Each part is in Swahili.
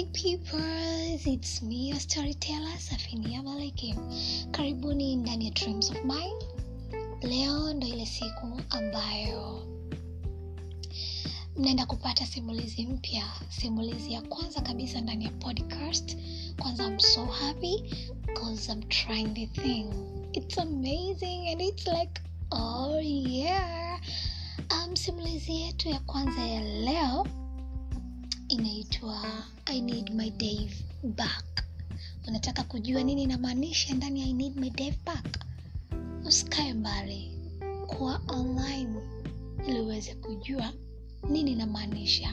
my peoples. It's me your storyteller safinia maliki karibuni ndani ya dreams of mine leo ndo ile siku ambayo mnaenda kupata simulizi mpya. Simulizi ya kwanza kabisa ndani ya podcast. Kwanza i'm so happy because i'm trying the thing. It's amazing and it's like oh yeah. Um, simulizi yetu ya kwanza ya leo inaitwa i need my dave back. Unataka kujua nini inamaanisha ndani i need my dave back? Usikae mbali. Kuwa online ili uweze kujua nini inamaanisha.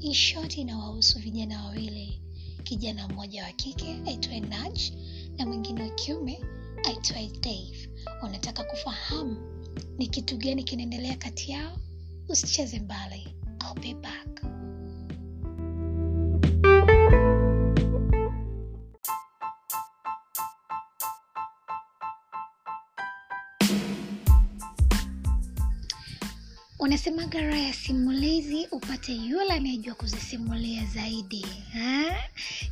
In inawahusu vijana wawili. Kijana mmoja wa kike aitwaye naj na mwingine wa kiume aitwaye dave. Unataka kufahamu ni kitu gani kinaendelea kati yao? Usicheze mbali. I'll be back unasemaga raha ya simulizi upate yule anayejua kuzisimulia zaidi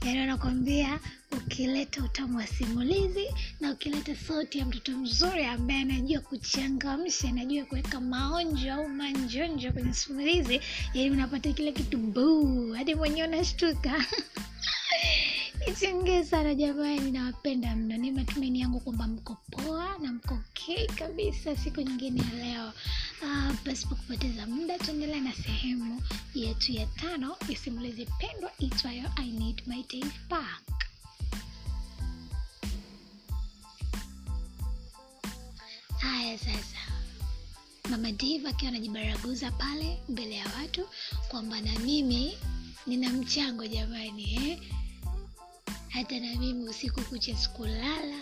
yaani anakwambia ukileta utamu wa simulizi na ukileta sauti ya mtoto mzuri ambaye anajua kuchangamsha anajua kuweka maonjo au manjonjo kwenye simulizi yaani unapata kile kitu buu hadi mwenyewe unashtuka. Nichongee sana jamani nawapenda mno. Ni matumaini yangu kwamba mko poa na mko okay kabisa siku nyingine ya leo uh, pasipo kupoteza muda tuendelea na sehemu yetu ya tano ya pendwa itwayo i need my day back haya sasa. Mama div akiwa anajibaraguza pale mbele ya watu kwamba na mimi nina mchango jamani eh? hata na mimi usiku kucha sikulala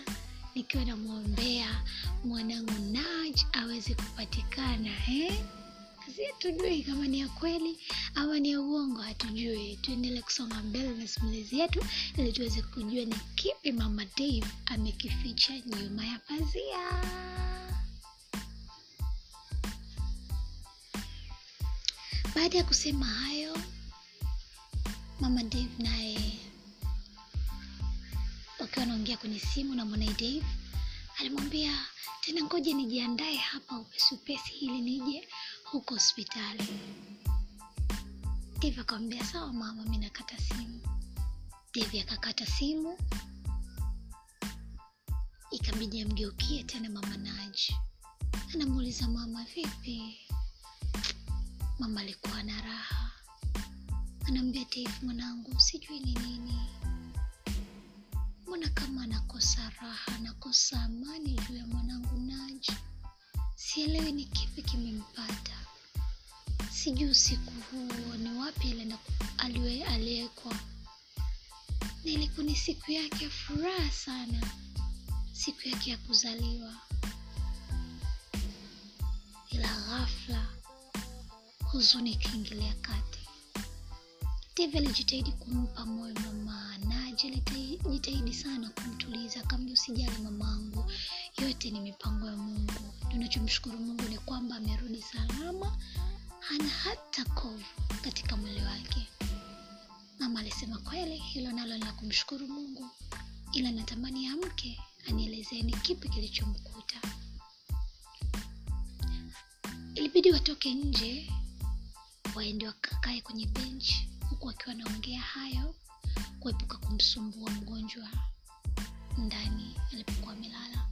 nikiwa namwombea mwanangu naj aweze kupatikana eh? si hatujui kama ni ya kweli ama ni ya uongo hatujui tuendelee kusonga mbele na simulizi yetu ili tuweze kujua ni kipi mama dave amekificha nyuma ya pazia baada ya kusema hayo mama dave naye wakiwa anaongea kwenye simu na mwanae dave alimwambia tena ngoja nijiandae hapa upesi upesi ili nije huko hospitali. Dave akamwambia sawa mama mi nakata simu. Dave akakata simu ikabidi amgeukie tena mama naji. Anamuuliza mama vipi? Mama alikuwa na raha. Anaambia dave mwanangu sijui ni nini mbona kama anakosa raha anakosa amani juu ya mwanangu naji? Sielewi ni kipi kimempata. Sijui usiku huo ni wapi alienda aliyekwa na ilikuwa ni siku yake ya furaha sana. Siku yake ya kuzaliwa. Ila ghafla huzuni ikaingilia kati Dave alijitahidi kumpa moyo mama Naji alijitahidi sana kumtuliza, akamwambia usijali mamangu, yote ni mipango ya Mungu. Tunachomshukuru Mungu ni kwamba amerudi salama, hana hata kovu katika mwili wake. Mama alisema kweli, hilo nalo la kumshukuru Mungu, ila natamani amke anielezee ni kipi kilichomkuta. Ilibidi watoke nje waende wakakae kwenye benchi huku akiwa anaongea hayo kuepuka kumsumbua mgonjwa ndani alipokuwa amelala.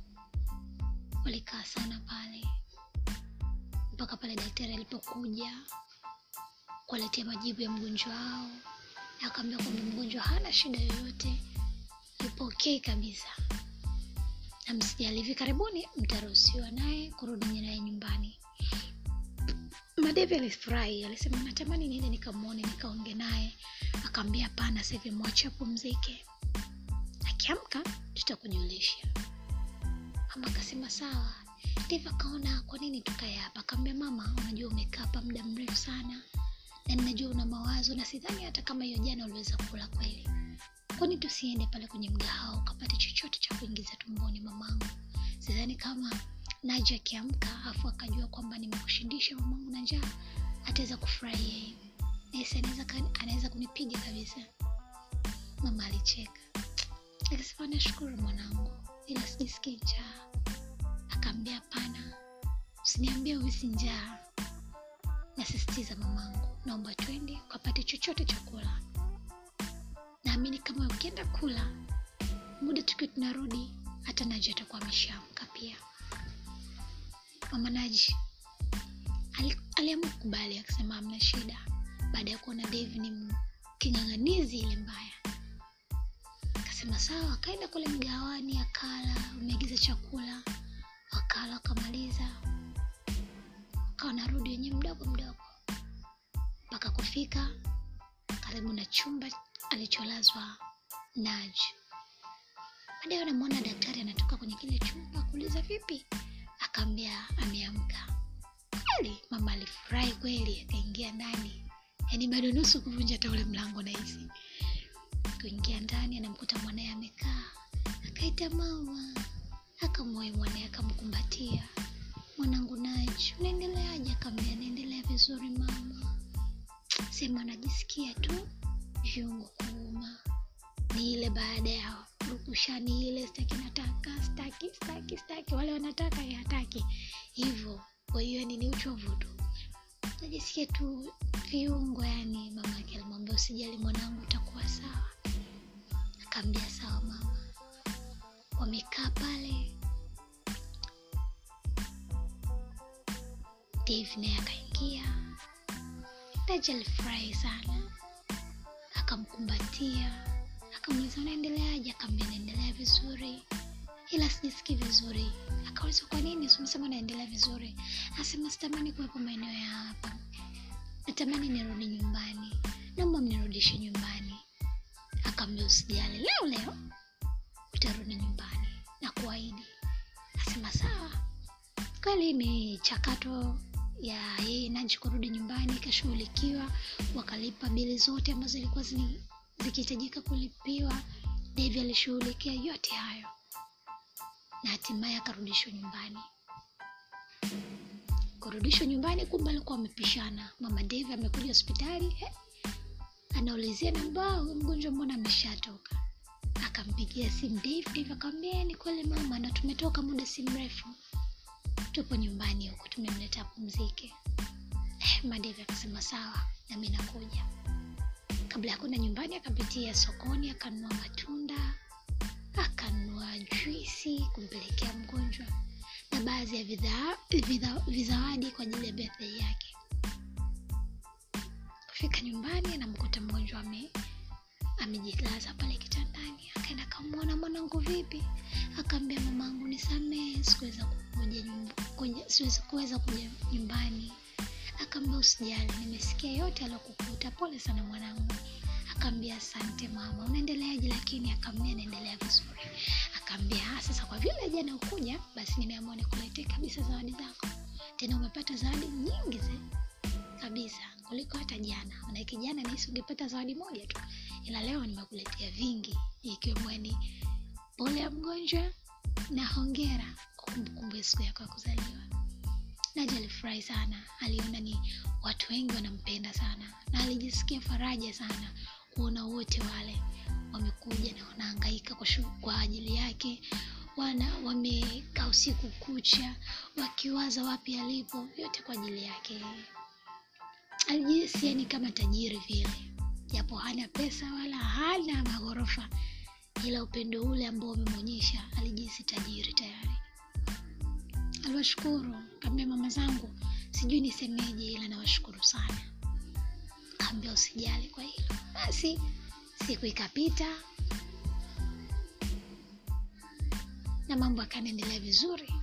Walikaa sana pale mpaka pale daktari alipokuja kuwaletea majibu ya mgonjwa wao akaambia kwamba mgonjwa hana shida yoyote yupo kabisa. Na msijali hivi karibuni mtaruhusiwa naye kurudi naye nyumbani madevi alifurahi alisema natamani niende nikamwone nikaonge naye. Akaambia hapana sahivi mwache apumzike. Akiamka tutakujulisha mama akasema sawa. Dave akaona kwa nini tukae hapa? Akaambia mama unajua umekaa hapa muda mrefu sana na ninajua una mawazo na sidhani hata kama hiyo jana uliweza kula kweli. Kwani tusiende pale kwenye mgahawa ukapate chochote cha kuingiza tumboni mamangu? Sidhani kama naji akiamka afu akajua kwamba nimekushindisha mamangu na njaa ataweza kufurahia hivi. Nahisi anaweza kunipiga kabisa. Mama alicheka. Akasema nashukuru mwanangu ila sijisikii njaa. Akaambia hapana usiniambie uhisi njaa. Nasisitiza mamangu naomba twende ukapate chochote cha kula. Naamini kama ukienda kula muda tukiwa tunarudi hata naji atakuwa ameshaamka pia mama naji ali- aliamua kukubali akisema amna shida. Baada ya kuona Dave ni king'ang'anizi ile mbaya. Akasema sawa akaenda kule mgawani akala umeagiza chakula wakala wakamaliza akawa narudi wenyewe mdogo mdogo. Mpaka kufika karibu na chumba alicholazwa Naj. Baadaye anamwona daktari anatoka kwenye kile chumba kuuliza vipi, akaambia ameamka. Kweli mama alifurahi kweli, akaingia ndani, yaani bado nusu kuvunja hata ule mlango na hizi. Kuingia ndani, anamkuta mwanaye amekaa, akaita mama, akamwai mwanaye, akamkumbatia. Mwanangu naji unaendeleaje? Akaambia naendelea vizuri mama, sema anajisikia tu viungo kuuma. Ni ile baada ya rukushani ile staki nataka staki staki staki wale wanataka hataki hivyo kwa hiyo yani ni uchovu tu. Najisikia tu viungo yani mama yake alimwambia usijali mwanangu utakuwa sawa. Akaambia sawa mama. Wamekaa pale. Dave naye akaingia. Taji alifurahi sana. Akamkumbatia akamuuliza unaendeleaje akaambia naendelea vizuri. Ila sijisikii vizuri. Akauliza kwa nini umesema naendelea vizuri? Asema sitamani kuwepo maeneo ya hapa. Natamani nirudi nyumbani. Naomba mnirudishe nyumbani. Akaambia usijali. Leo leo utarudi nyumbani. Na kuahidi asema sawa. Kweli michakato ya yeye naji kurudi nyumbani ikashughulikiwa wakalipa bili zote ambazo zilikuwa zikihitajika kulipiwa devi alishughulikia yote hayo na hatimaye akarudishwa nyumbani. Kurudishwa nyumbani kumbe alikuwa amepishana. Mama devi amekuja hospitali he, anaulizia namba mgonjwa mbona ameshatoka? Akampigia simu dave dave akamwambia ni kweli mama na tumetoka muda si mrefu. Tupo nyumbani huku tumemleta pumzike. eh, madevi akasema sawa nami nakuja kabla ya kwenda nyumbani akapitia sokoni akanunua matunda akanunua juisi kumpelekea mgonjwa. Na baadhi ya vizawadi kwa ajili ya birthday yake. Kufika nyumbani anamkuta mgonjwa ame amejilaza pale kitandani akaenda akamwona mwanangu vipi? Akaambia mamangu nisamee sikuweza kuja- siwezi kuweza kuja nyumbani akaambia usijali nimesikia yote aliokukuta pole sana mwanangu. Akaambia asante mama. Unaendeleaje? Lakini akaambia naendelea vizuri. Akaambia "Ah, sasa kwa vile jana ukuja basi nimeamua nikuletee kabisa zawadi zako. Tena umepata zawadi nyingi kabisa kuliko hata jana. Manake jana nahisi ungepata zawadi moja tu ila leo nimekuletea vingi ikiwemo pole ya mgonjwa na hongera kumbukumbu ya siku yako ya kuzaliwa naja alifurahi sana. Aliona ni watu wengi wanampenda sana. Na alijisikia faraja sana kuona wote wale wamekuja na wanahangaika kwa, ajili yake. Wana wamekaa usiku kucha wakiwaza wapi alipo yote kwa ajili yake. Alijihisi yani kama tajiri vile. Japo hana pesa wala hana maghorofa ila upendo ule ambao umemwonyesha alijihisi tajiri tayari. Aliwashukuru kaambia mama zangu sijui nisemeje ila nawashukuru sana. Kaambia usijali kwa hilo basi siku ikapita na mambo akanaendelea vizuri.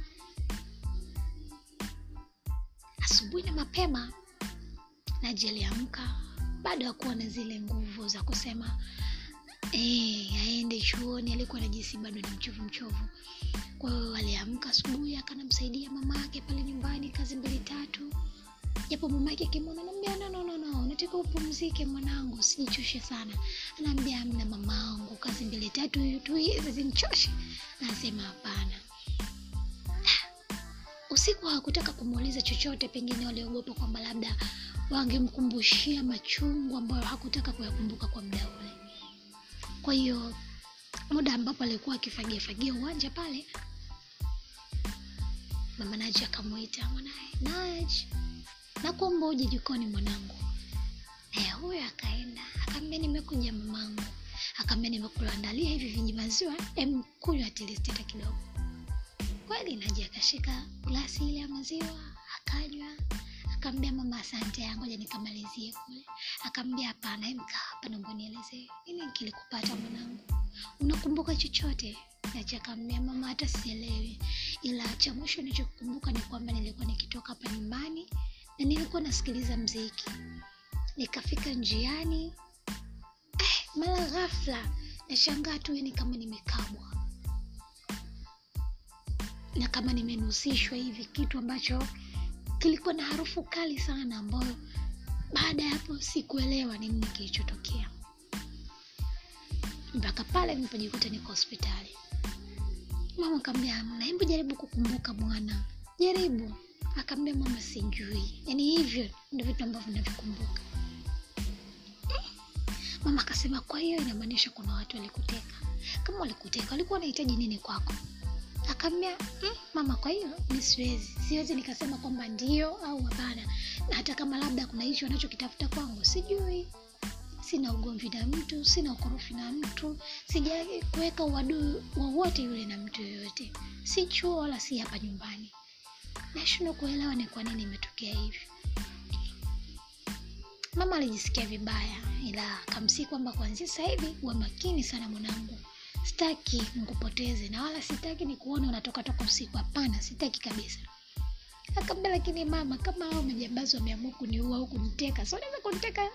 Asubuhi na mapema naji aliamka bado hakuwa na zile nguvu za kusema eh, aende chuoni alikuwa najisi bado ni mchovu mchovu. Kwa aliamka asubuhi akanamsaidia mama yake pale nyumbani kazi mbili tatu. Japo mama yake akimwona anaambia no, no, no, no. nataka upumzike mwanangu sijichoshe sana. Anaambia amna mamaangu kazi mbili tatu tu hizi zimchoshe anasema hapana. Usiku hawakutaka kumuuliza chochote pengine waliogopa kwamba labda wangemkumbushia machungu ambayo hakutaka kuyakumbuka kwa muda ule kwa hiyo muda ambapo alikuwa akifagiafagia uwanja pale mama naji akamwita mwanaye naji nakuomba uje jikoni mwanangu. Naye huyo akaenda akaambia nimekuja mamangu. Akaambia nimekuandalia hivi vinyi maziwa em kunywa tilisteta kidogo. Kweli naji akashika glasi ile ya maziwa akanywa akaambia mama asante ngoja nikamalizie kule. Akamwambia hapana kaa hapa naomba nielezee nini kilikupata mwanangu? Unakumbuka chochote? Naji akamwambia mama hata sielewi ila cha mwisho nilichokumbuka ni kwamba nilikuwa nikitoka hapa nyumbani na nilikuwa nasikiliza mziki. Nikafika njiani eh, mara ghafla nashangaa tu yani kama nimekabwa na kama nimenusishwa hivi kitu ambacho kilikuwa na harufu kali sana ambayo baada ya hapo sikuelewa ni nini kilichotokea. Mpaka pale nilipojikuta niko hospitali. Mama akaambia hamna hebu jaribu kukumbuka bwana. Jaribu. Akaambia mama sijui. Yaani hivyo ndio vitu ambavyo navikumbuka. Mama akasema kwa hiyo inamaanisha kuna watu walikuteka. Kama walikuteka walikuwa wanahitaji nini kwako akaambia mm, mama kwa hiyo mi siwezi. Siwezi nikasema kwamba ndio au hapana. Hata kama labda kuna hicho anachokitafuta kwangu sijui. Sina ugomvi na mtu sina ukorofi na mtu. Sija kuweka uadui wowote yule na mtu yoyote. Si chuo wala si hapa nyumbani. Nashindwa kuelewa ni kwa nini imetokea hivi mama alijisikia vibaya ila akamsii kwamba kuanzia sasa hivi uwe makini sana mwanangu sitaki nikupoteze na wala sitaki ni kuona unatoka toka usiku. Hapana sitaki kabisa. Akamda lakini mama kama hao majambazi wameamua kuniua au kuniteka so kuniteka?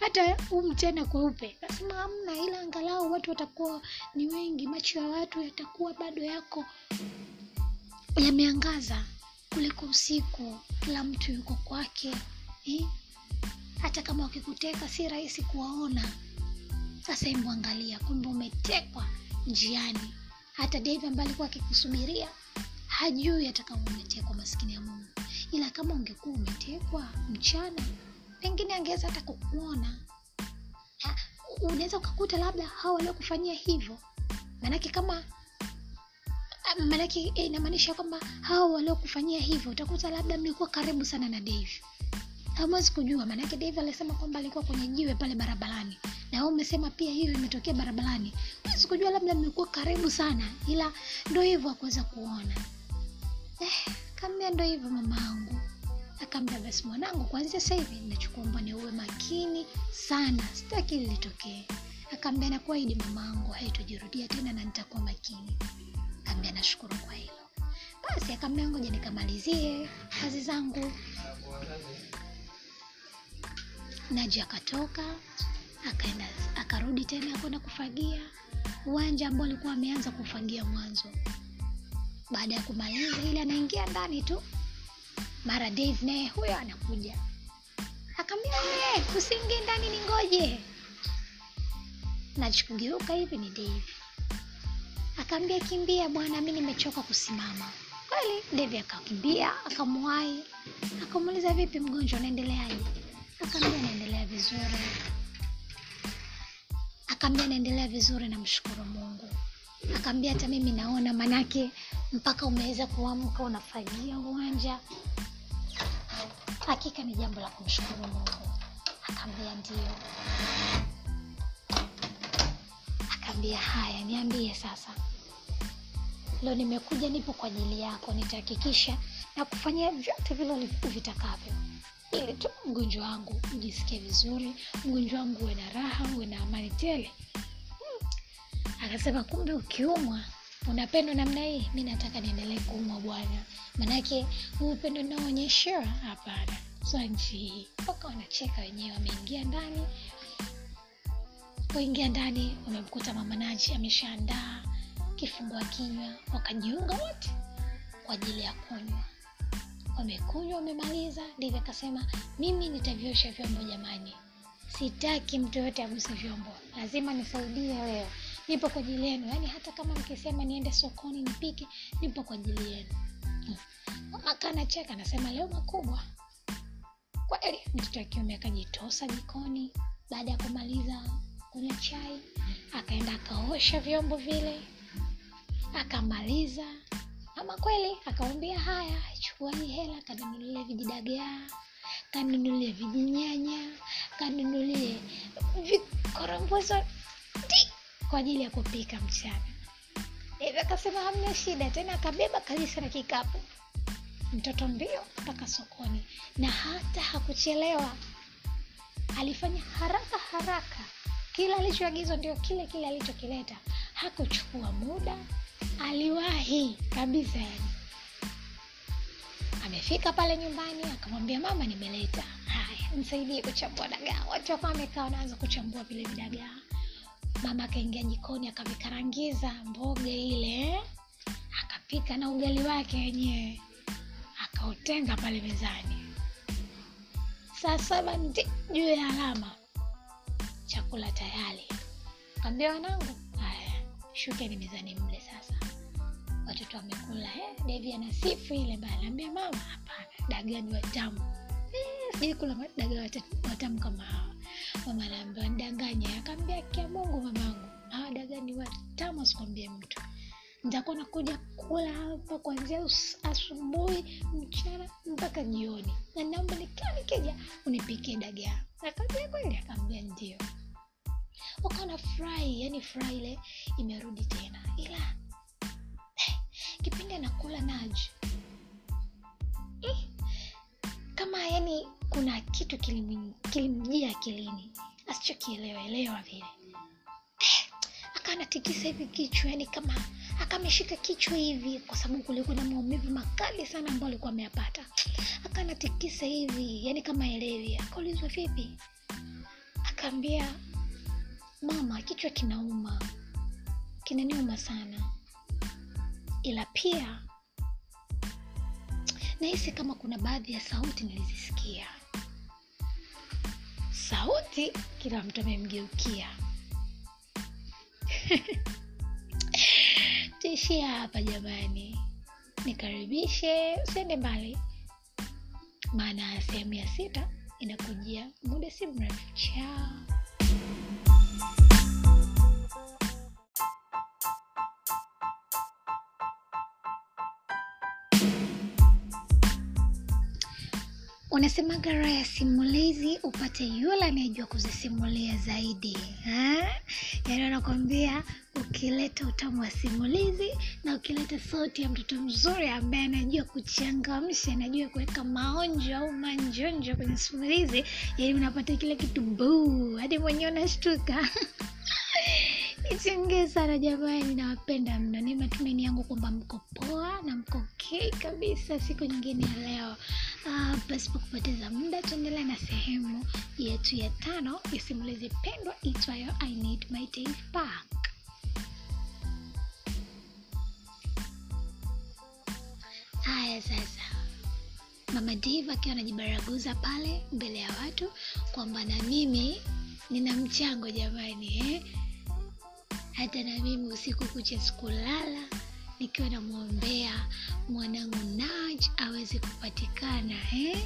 Hata huu mchana kweupe. Nasema hamna ila angalau watu watakuwa ni wengi macho ya watu yatakuwa bado yako. Yameangaza kuliko usiku kila mtu yuko kwake. Eh? hata kama wakikuteka si rahisi kuwaona. Sasa hebu kumbe umetekwa njiani. Hata dave ambaye alikuwa akikusubiria hajui hata kama umetekwa maskini ya mungu. Ila kama ungekuwa umetekwa mchana pengine angeweza hata kukuona. Unaweza ukakuta labda hao waliokufanyia hivyo. Maanake kama maanake inamaanisha kwamba hao waliokufanyia hivyo utakuta labda mlikuwa karibu sana na dave hamwezi kujua maanake dave alisema kwamba alikuwa kwenye jiwe pale barabarani. Na wewe umesema pia hiyo imetokea barabarani. Huwezi kujua labda mmekuwa karibu sana ila ndo hivyo akuweza kuona. Eh, kaambia ndo hivyo mama angu akaambia basi mwanangu kwanzia sahivi hivi nachukuomba ni uwe makini sana. Sitaki lilitokee akaambia nakuahidi mamaangu haitojirudia tena na nitakuwa makini. Akaambia nashukuru kwa hilo. Basi akaambia ngoja nikamalizie kazi zangu naji akatoka akaenda akarudi tena kwenda kufagia. Uwanja ambao alikuwa ameanza kufagia mwanzo. Baada ya kumaliza ili anaingia ndani tu. Mara dave naye huyo anakuja. Akaambia "Eh, usiingie ndani ni ngoje kugeuka hivi ni dave. Akaambia kimbia bwana mi nimechoka kusimama. Kweli dave akakimbia akamwahi. Akamuuliza vipi mgonjwa unaendeleaje akaambia naendelea vizuri. Akaambia naendelea vizuri namshukuru mungu. Akaambia hata mimi naona manake mpaka umeweza kuamka unafagia uwanja. Hakika ni jambo la kumshukuru mungu. Akaambia ndio. Akaambia haya niambie sasa. Leo nimekuja nipo kwa ajili yako nitahakikisha na kufanyia vyote vile vitakavyo ili tu mgonjwa wangu ujisikie vizuri mgonjwa wangu uwe na raha uwe na amani tele. Hmm. akasema kumbe ukiumwa unapendwa namna hii. Mi nataka niendelee kuumwa bwana. Manake huu upendo naonyeshewa hapana. So nchi hii. Mpaka wanacheka wenyewe wameingia ndani. Poingia ndani wamemkuta mama naji ameshaandaa kifungua kinywa. Wakajiunga wote kwa ajili ya kunywa wamekunywa wamemaliza ndivyo akasema mimi nitavyosha vyombo jamani. Sitaki mtu yoyote aguse vyombo. Lazima nisaidie leo. Nipo kwa ajili yenu. Yaani hata kama mkisema niende sokoni nipike nipo kwa ajili yenu. Mama kanacheka anasema leo makubwa. Kweli mtoto wa akajitosa jikoni baada ya kumaliza kunywa chai akaenda akaosha vyombo vile akamaliza. Ama kweli akawambia haya chukua hii hela kanunulie vijidagaa kanunulie vijinyanya kanunulie vikorombozo kwa ajili ya kupika mchana. Hivyo akasema hamna shida tena akabeba kabisa na kikapu. Mtoto mbio mpaka sokoni na hata hakuchelewa. Alifanya haraka haraka. Kila alichoagizwa ndio kile kile alichokileta. Hakuchukua muda aliwahi kabisa yani amefika pale nyumbani akamwambia mama nimeleta. Haya msaidie kuchambua dagaa. Watu wakawa wamekaa wanaanza kuchambua vile vidagaa. Mama akaingia jikoni akavikarangiza mboga ile akapika na ugali wake wenyewe akautenga pale mezani. Saa saba ndi juu ya alama chakula tayari. Kaambia wanangu haya shukeni mezani mle sasa watoto wamekula. Eh, devi anasifu ile bana naambia mama hapana dagaa ni watamu. Eh, kula dagaa watamu kama hawa. Mama anaambia ndanganya. Akaambia kia mungu mamangu. Hawa dagaa ni watamu asikwambie mtu. Nitakuwa nakuja kula hapa kuanzia asubuhi mchana mpaka jioni. Na naomba nikiwa nikija unipikie dagaa. Akaambia kweli? Akaambia ndio. Wakawa na furahi yani furaha ile imerudi tena. Ila kipindi anakula naji eh, kama yani kuna kitu kilimjia akilini asichokielewaelewa vile. Eh, akanatikisa hivi kichwa yani kama akameshika kichwa hivi kwa sababu kulikuwa na maumivu makali sana ambayo alikuwa ameyapata. Akanatikisa hivi yani kama elevi akaulizwa vipi? Akaambia mama kichwa kinauma. Kinaniuma sana ila pia nahisi kama kuna baadhi ya sauti nilizisikia. Sauti kila mtu amemgeukia. Tuishia hapa jamani. Nikaribishe usiende mbali. Maana sehemu ya sita inakujia muda si mrefu. Chao unasemaga raha ya simulizi upate yule anayejua kuzisimulia zaidi ha? yaani anakwambia ukileta utamu wa simulizi na ukileta sauti ya mtoto mzuri ambaye anajua kuchangamsha anajua kuweka maonjo au manjonjo kwenye simulizi yaani unapata kile kitu buu hadi mwenyewe unashtuka. Nichongee sana jamani nawapenda mno. Ni matumaini yangu kwamba mko poa na mko okay kabisa siku nyingine ya leo uh, pasipo kupoteza muda tuendelea na sehemu yetu ya tano ya simulizi pendwa itwayo i need my day back haya sasa. Mama div akiwa anajibaraguza pale mbele ya watu kwamba na mimi nina mchango jamani eh? hata na mimi usiku kucha sikulala nikiwa namwombea mwanangu naj aweze kupatikana eh?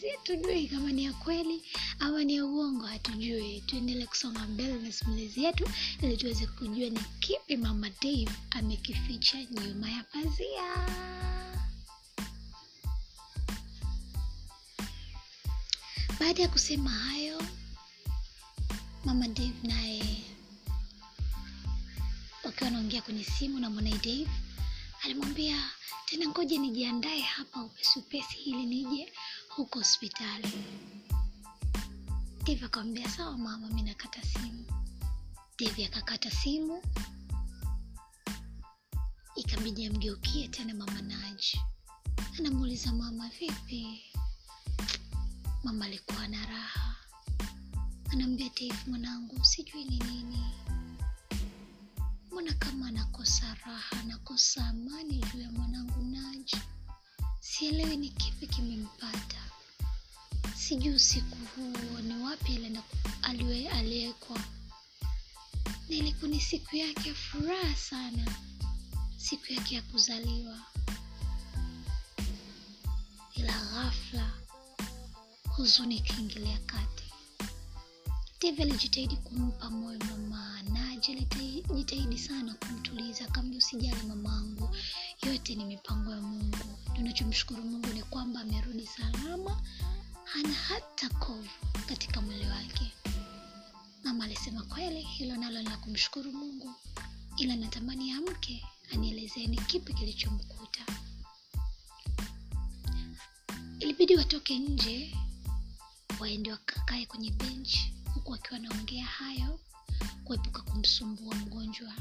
si hatujui kama ni ya kweli ama ni ya uongo hatujui tuendelee kusonga mbele na simulizi yetu ili tuweze kujua ni kipi mama dave amekificha nyuma ya pazia baada ya kusema hayo mama dave naye wakiwa wanaongea kwenye simu na Mwanai dave alimwambia tena ngoja nijiandae hapa upesi upesi ili nije huko hospitali. Dave akamwambia sawa mama mi nakata simu. Dave akakata simu ikabidi amgeukie tena mama naji. Anamuuliza mama vipi? Mama alikuwa na raha. Anaambia dave mwanangu sijui ni nini mbona kama anakosa raha anakosa amani juu ya mwanangu naji sielewi ni kipi kimempata. Sijui usiku huo ni wapi aliwekwa na ilikuwa ni siku yake ya furaha sana. Siku yake ya kuzaliwa. Ila ghafla huzuni ikaingilia kati. Dave alijitahidi kumpa moyo mama Naji, alijitahidi sana kumtuliza, akamwambia usijali mamangu, yote ni mipango ya Mungu. Tunachomshukuru Mungu ni kwamba amerudi salama, hana hata kovu katika mwili wake. Mama alisema kweli, hilo nalo ni la kumshukuru Mungu, ila natamani amke anielezee ni kipi kilichomkuta. Ilibidi watoke nje waende wakakae kwenye benchi huku wakiwa wanaongea hayo kuepuka kumsumbua mgonjwa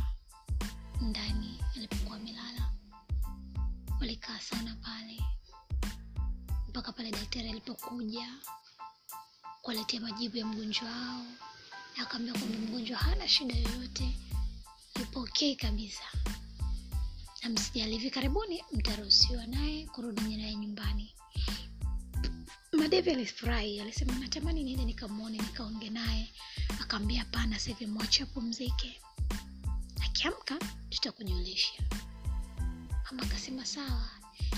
ndani alipokuwa amelala. Walikaa sana pale mpaka pale daktari alipokuja kuwaletea majibu ya mgonjwa wao, akaambia kwamba mgonjwa hana shida yoyote, yupo okay kabisa, na msijali, hivi karibuni mtaruhusiwa naye kurudi naye nyumbani. Madevi alifurahi, alisema natamani niende nikamwone nikaonge naye. Akaambia hapana, sasa mwache apumzike, akiamka tutakujulisha. Mama akasema sawa.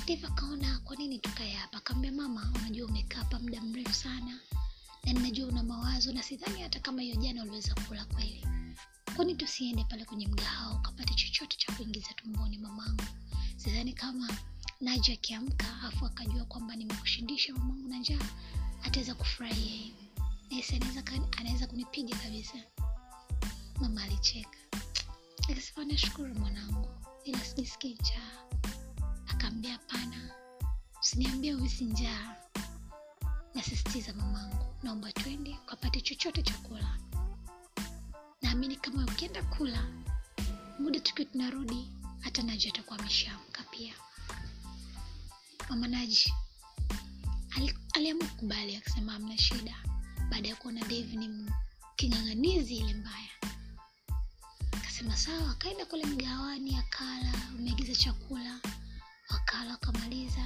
Dave akaona kwa nini tukae hapa, akaambia mama, unajua umekaa hapa muda mrefu sana na ninajua una mawazo na sidhani hata kama hiyo jana uliweza kula kweli. Kwani tusiende pale kwenye mgahawa ukapate chochote cha kuingiza tumboni mamangu? Sidhani kama Naji akiamka afu akajua kwamba nimekushindisha mamangu na njaa ataweza kufurahi yeye anaweza anaweza kunipiga kabisa. Mama alicheka akasema, nashukuru mwanangu, ila sijisikii njaa. Akaambia hapana, usiniambie uhisi njaa. Nasisitiza mamangu, naomba twende ukapate chochote cha kula. Naamini kama ukienda kula, muda tukiwa tunarudi, hata Naji atakuwa ameshaamka pia. Mama Naji aliamua kukubali, akasema amna shida, baada ya kuona Dave ni king'ang'anizi ile mbaya. Akasema sawa, akaenda kule mgawani, akala, umeagiza chakula, wakala, wakamaliza,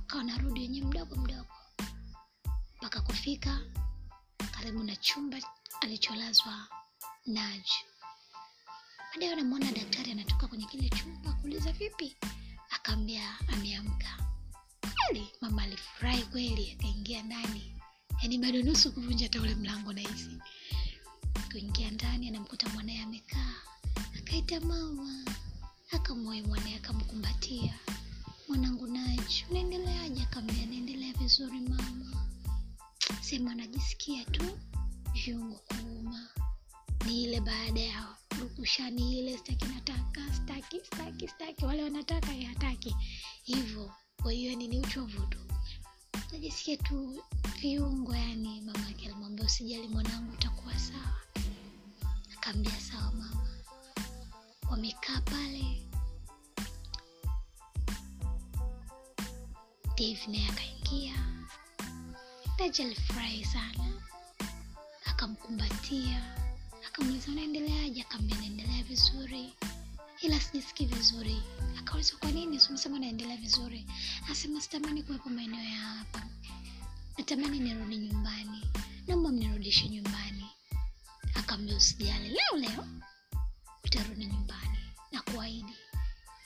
akawa narudi wenyewe mdogo mdogo. Mpaka kufika karibu na chumba alicholazwa naj Baadaye anamwona daktari anatoka kwenye kile chumba kuuliza vipi, akaambia ameamka. Kweli mama alifurahi kweli, akaingia ndani, yaani bado nusu kuvunja hata ule mlango na hizi kuingia ndani, anamkuta mwanaye amekaa, akaita mama, akamwoi mwanaye, akamkumbatia. Mwanangu Naji, unaendeleaje? Akaambia naendelea vizuri mama, sema anajisikia tu viungo kuuma, ni ile baada ya rukushani ile, staki nataka, staki staki staki, wale wanataka yeye hataki hivyo. Kwa hiyo yani ni uchovu tu, najisikia tu viungo yani. Mama yake alimwambia usijali mwanangu, utakuwa sawa. Akaambia sawa mama. Wamekaa pale, Dave naye akaingia. daji alifurahi sana, akamkumbatia akamuuliza unaendeleaje? Akaambia naendelea vizuri, ila sijisikii vizuri. Akauliza kwa nini? Umesema naendelea vizuri. Asema sitamani kuwepo maeneo ya hapa, natamani nirudi nyumbani, naomba mnirudishe nyumbani. Akaambia usijali, leo leo utarudi nyumbani na kuahidi.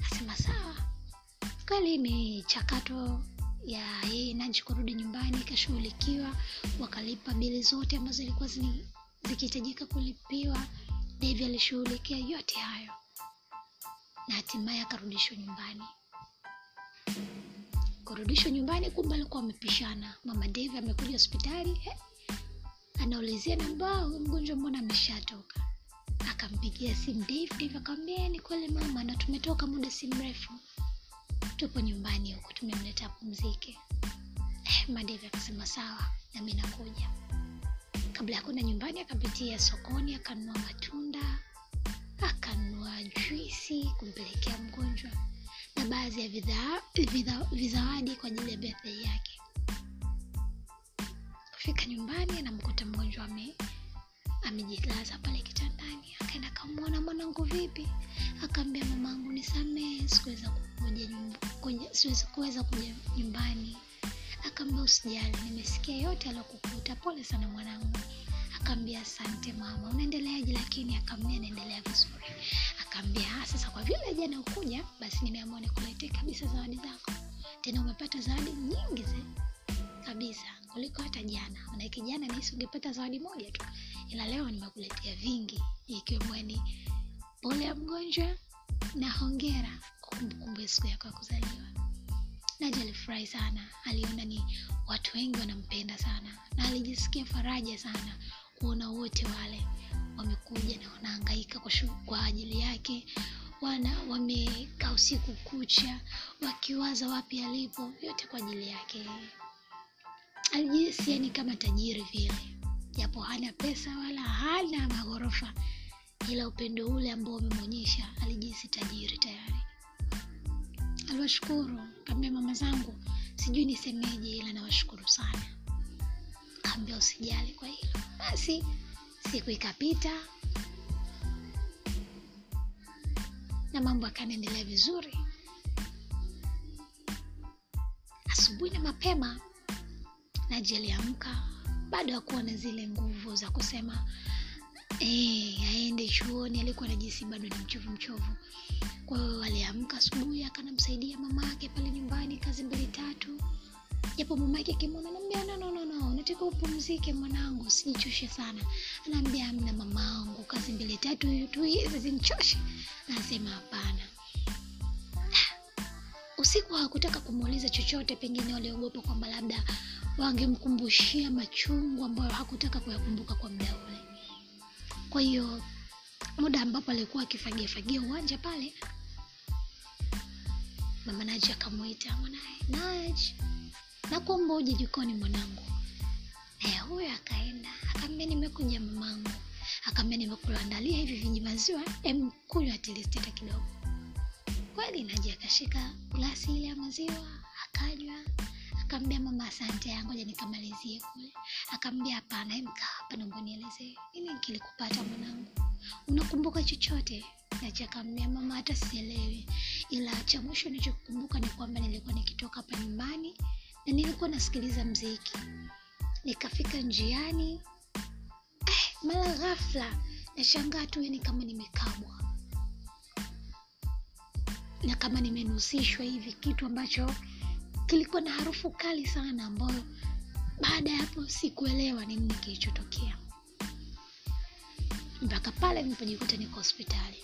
Asema sawa. Kweli michakato ya yeye Naji kurudi nyumbani ikashughulikiwa, wakalipa bili zote ambazo zilikuwa zikihitajika kulipiwa. Devi alishughulikia yote hayo na hatimaye akarudishwa nyumbani. Kurudishwa nyumbani, kumbe alikuwa amepishana. Mama Devi amekuja hospitali, anaulizia namba, mgonjwa mbona ameshatoka? Akampigia simu Dave. Dave akamwambia ni kweli mama, na tumetoka muda si mrefu, tupo nyumbani huku, tumemleta pumzike. Eh, Madevi akasema sawa, nami nakuja. Kabla ya kwenda nyumbani, akapitia sokoni, akanunua matunda, akanunua juisi kumpelekea mgonjwa na baadhi ya vizawadi kwa ajili ya birthday yake. Kufika nyumbani, anamkuta mgonjwa ame amejilaza pale kitandani. Akaenda akamwona, mwanangu vipi? Akaambia mamangu, nisamehe, siweza kuja, siwezi kuweza kuja nyumbani. Akaambia usijali, nimesikia yote aliyokukuta, pole sana mwanangu. Akaambia asante mama, unaendeleaje? Lakini akaambia naendelea vizuri. Akaambia sasa, kwa vile jana ukuja, basi nimeamua nikuletee kabisa zawadi zako, tena umepata zawadi nyingi ze kabisa. Kuliko hata jana. Manake jana nahisi ungepata zawadi moja tu. Ila leo nimekuletea vingi. Ikiwemo pole ya mgonjwa na hongera. Kwa kumbukumbu ya siku yako ya kuzaliwa naji alifurahi sana. Aliona ni watu wengi wanampenda sana. Na alijisikia faraja sana kuona wote wale wamekuja na wanaangaika kwa, ajili yake. Wana wamekaa usiku kucha wakiwaza wapi alipo yote kwa ajili yake. Alijihisi yani kama tajiri vile. Japo hana pesa wala hana maghorofa ila upendo ule ambao umemwonyesha alijihisi tajiri tayari aliwashukuru kaambia mama zangu sijui nisemeje ila nawashukuru sana. Kaambia usijali kwa hilo. Basi siku ikapita na mambo akanaendelea vizuri. Asubuhi na mapema naji aliamka bado hakuwa na zile nguvu za kusema eh, aende chuoni alikuwa najisi bado ni mchovu mchovu. Kwa aliamka asubuhi akanamsaidia mama yake pale nyumbani kazi mbili tatu. Japo mama yake akimwona anaambia no, nataka upumzike mwanangu usijichoshe sana. Anaambia amna mamaangu kazi mbili tatu tu hizi zimchoshe anasema hapana. Usiku hawakutaka kumuuliza chochote pengine waliogopa kwamba labda wangemkumbushia machungu ambayo hakutaka kuyakumbuka kwa muda ule kwa hiyo muda ambapo alikuwa akifagiafagia uwanja pale mama naji akamwita mwanaye naji nakuomba uje jikoni mwanangu. Naye huyo akaenda akaambia nimekuja mamangu. Akaambia nimekuandalia hivi viji maziwa em kunywa tilistita kidogo. Kweli naji akashika glasi ile ya maziwa akanywa akaambia mama asante ngoja nikamalizie kule. Akaambia hapana hapa naomba nielezee nini kilikupata mwanangu? Unakumbuka chochote? Nachi akaambia mama hata sielewi. Ila cha mwisho nilichokumbuka ni kwamba nilikuwa nikitoka hapa nyumbani na nilikuwa nasikiliza mziki. Nikafika njiani eh, mara ghafla nashangaa tu yani kama nimekabwa. Na kama nimenusishwa hivi kitu ambacho kilikuwa na harufu kali sana ambayo baada ya hapo sikuelewa ni nini kilichotokea. Mpaka pale nilipojikuta niko hospitali.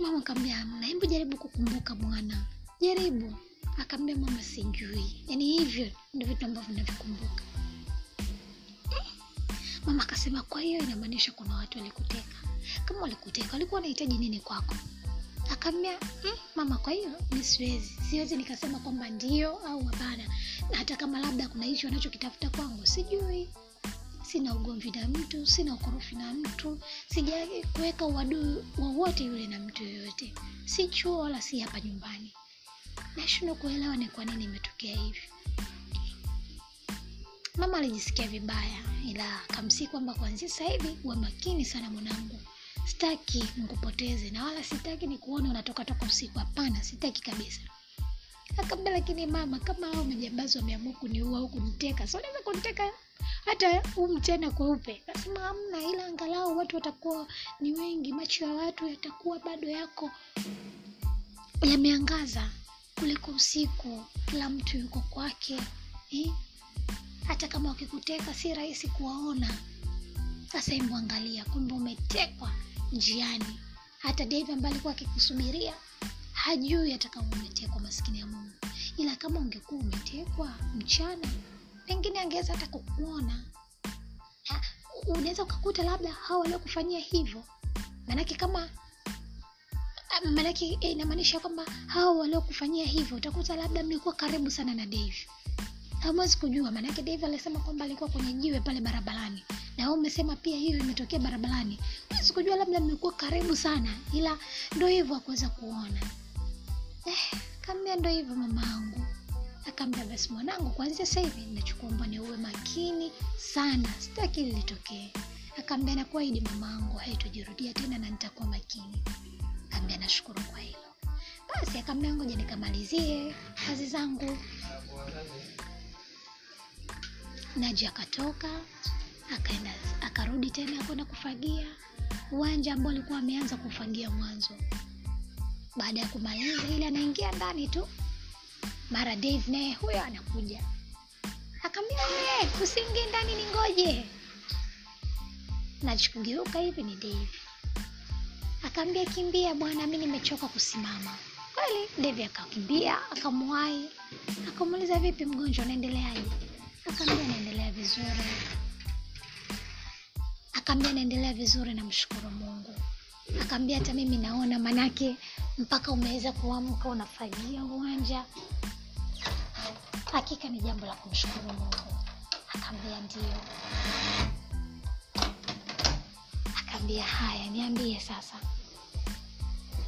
Mama akaambia amna hebu jaribu kukumbuka mwana jaribu. Akaambia mama sijui. Yaani hivyo ndio vitu ambavyo navikumbuka. Mama akasema kwa hiyo inamaanisha kuna watu walikuteka. Kama walikuteka walikuwa wanahitaji nini kwako akaambia mm, mama kwa hiyo mi siwezi. Siwezi nikasema kwamba ndio au hapana. Na hata kama labda kuna hicho anachokitafuta kwangu sijui. Sina ugomvi na mtu sina ukorofi na mtu. Sija kuweka uadui wowote yule na mtu yoyote. Si chuo wala si hapa nyumbani. Nashindwa kuelewa ni kwa nini imetokea hivi. Mama alijisikia vibaya ila akamsii kwamba kwanzia sasa hivi uwe makini sana mwanangu sitaki nikupoteze na wala sitaki nikuone unatoka toka usiku. Hapana sitaki kabisa. Akaambia lakini mama kama hao majambazi wameamua kuniua au kuniteka so naweza kuniteka? Hata huu mchana kweupe. Nasema hamna ila angalau watu watakuwa ni wengi macho ya watu yatakuwa bado yako. Yameangaza kuliko usiku kila mtu yuko kwake eh? hata kama wakikuteka si rahisi kuwaona. Sasa hebu kumbe umetekwa njiani. Hata dave ambaye alikuwa akikusubiria hajui hata kama umetekwa maskini ya mungu. Ila kama ungekuwa umetekwa mchana pengine angeweza hata kukuona. Unaweza ukakuta labda hawa waliokufanyia hivyo. Maanake kama manake eh, inamaanisha kwamba hawa waliokufanyia hivyo utakuta labda mlikuwa karibu sana na dave hamwezi kujua maanake dave alisema kwamba alikuwa kwenye jiwe pale barabarani na wewe umesema pia hiyo imetokea barabarani. Huwezi labda mmekuwa karibu sana ila ndo hivyo akuweza kuona. Eh, kaambia ndo hivyo mamaangu akaambia basi mwanangu kwanzia sasa hivi nachukuomba ni uwe makini sana. Sitaki lilitokee akaambia nakuahidi mamaangu haitojirudia tena na nitakuwa makini. Akaambia nashukuru kwa hilo. Basi akaambia ngoja nikamalizie kazi zangu. Naji akatoka akaenda akarudi tena kwenda kufagia. Uwanja ambao alikuwa ameanza kufagia mwanzo. Baada ya kumaliza ili anaingia ndani tu. Mara dave naye huyo anakuja. Akaambia we usiingie ndani ni ngoje nachokugeuka hivi ni Dave. Akaambia kimbia bwana mi nimechoka kusimama. Kweli Dave akakimbia akamwahi. Akamuuliza vipi mgonjwa unaendeleaje? Akaambia naendelea vizuri akaambia naendelea vizuri namshukuru mungu. Akaambia hata mimi naona manake mpaka umeweza kuamka unafagia uwanja. Hakika ni jambo la kumshukuru mungu. Akaambia ndio. Akaambia haya niambie sasa.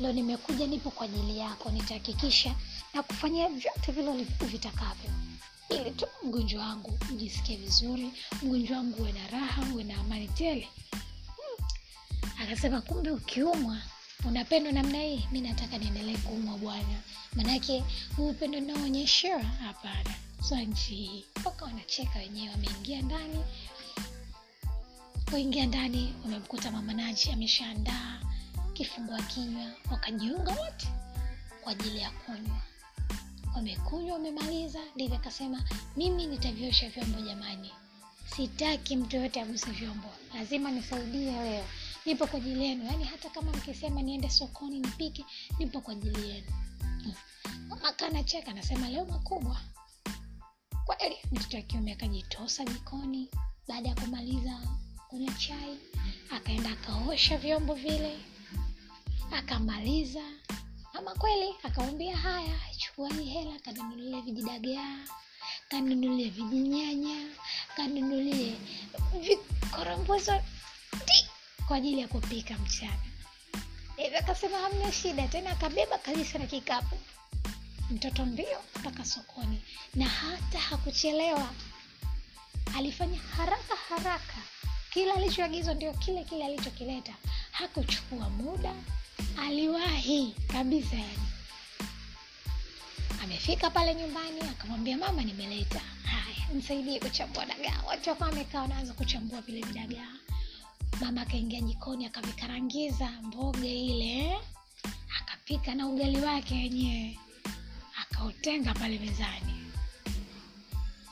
Leo nimekuja nipo kwa ajili yako. Nitahakikisha na kufanyia vyote vile vitakavyo ili tu mgonjwa wangu ujisikie vizuri mgonjwa wangu uwe na raha uwe na amani tele. Hmm. akasema kumbe ukiumwa unapendwa namna hii. Mi nataka niendelee kuumwa bwana. Manake huu upendo naonyeshewa hapana. So nchi hii. Mpaka wanacheka wenyewe wameingia ndani. Kuingia ndani wamemkuta mama naji ameshaandaa kifungua kinywa. Wakajiunga wote kwa ajili ya kunywa wamekunywa wamemaliza ndivyo akasema mimi nitaviosha vyombo jamani. Sitaki mtu yoyote aguse vyombo. Lazima nisaidie leo. Nipo kwa ajili yenu. Yaani hata kama mkisema niende sokoni nipike nipo kwa ajili yenu. Hmm. mama kanacheka anasema leo makubwa. Kweli mtoto wa kiume akajitosa jikoni baada ya kumaliza kunywa chai akaenda akaosha vyombo vile akamaliza ama kweli akamwambia haya chukua hii hela kanunulie vijidagaa kanunulie vijinyanya kanunulie vikorombozo kwa ajili ya kupika mchana. Hivyo akasema hamna shida tena akabeba kabisa na kikapu. Mtoto mbio mpaka sokoni na hata hakuchelewa. Alifanya haraka haraka. Kila alichoagizwa ndio kile kile alichokileta. Hakuchukua muda aliwahi kabisa. Yani amefika pale nyumbani akamwambia mama nimeleta. Haya msaidie kuchambua dagaa. Watu wakawa wamekaa wanaanza kuchambua vile vidagaa mama akaingia jikoni akavikarangiza mboga ile akapika na ugali wake wenyewe akautenga pale mezani.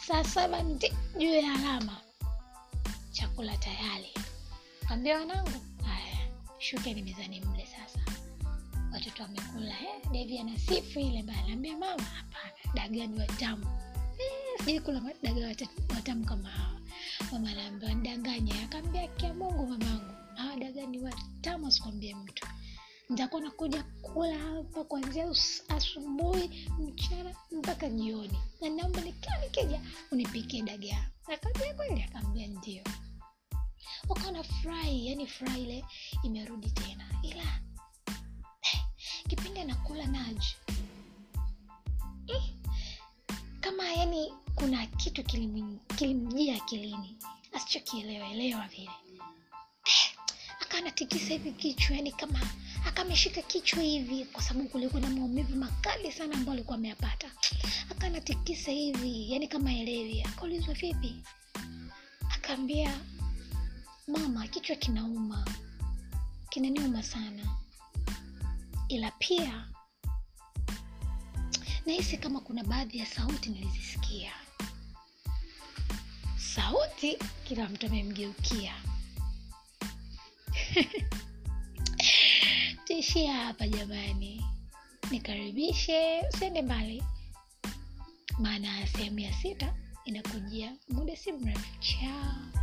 Saa saba ndi juu ya alama chakula tayari. Ambia wanangu haya shukeni mezani mle sasa. Watoto wamekula eh, devi anasifu ile bana naambia mama hapana dagani watamu. Eh, kula dagaa watamu kama hawa. Mama anaambia ndanganya akaambia kia mungu mamangu hawa dagani watamu asikwambie mtu. Nitakuwa nakuja kula hapa kuanzia asubuhi mchana mpaka jioni. Na naomba nikiwa nikija unipikie dagaa. Akaambia kweli akaambia ndio wakawa na furahi yani furaha ile imerudi tena. Ila eh, kipindi anakula naji eh, kama yani kuna kitu kilimjia akilini. Asichokielewaelewa vile. Eh, akawa hivi kichwa yani kama akameshika kichwa hivi kwa sababu kulikuwa na maumivu makali sana ambayo alikuwa ameyapata. Akanatikisa hivi yani kama elewi. Akaulizwa vipi? Akaambia mama kichwa kinauma. Kinaniuma sana. Ila pia nahisi kama kuna baadhi ya sauti nilizisikia. Sauti kila mtu amemgeukia. Tishia hapa jamani. Nikaribishe usiende mbali. Maana sehemu ya sita inakujia muda si mrefu. Chao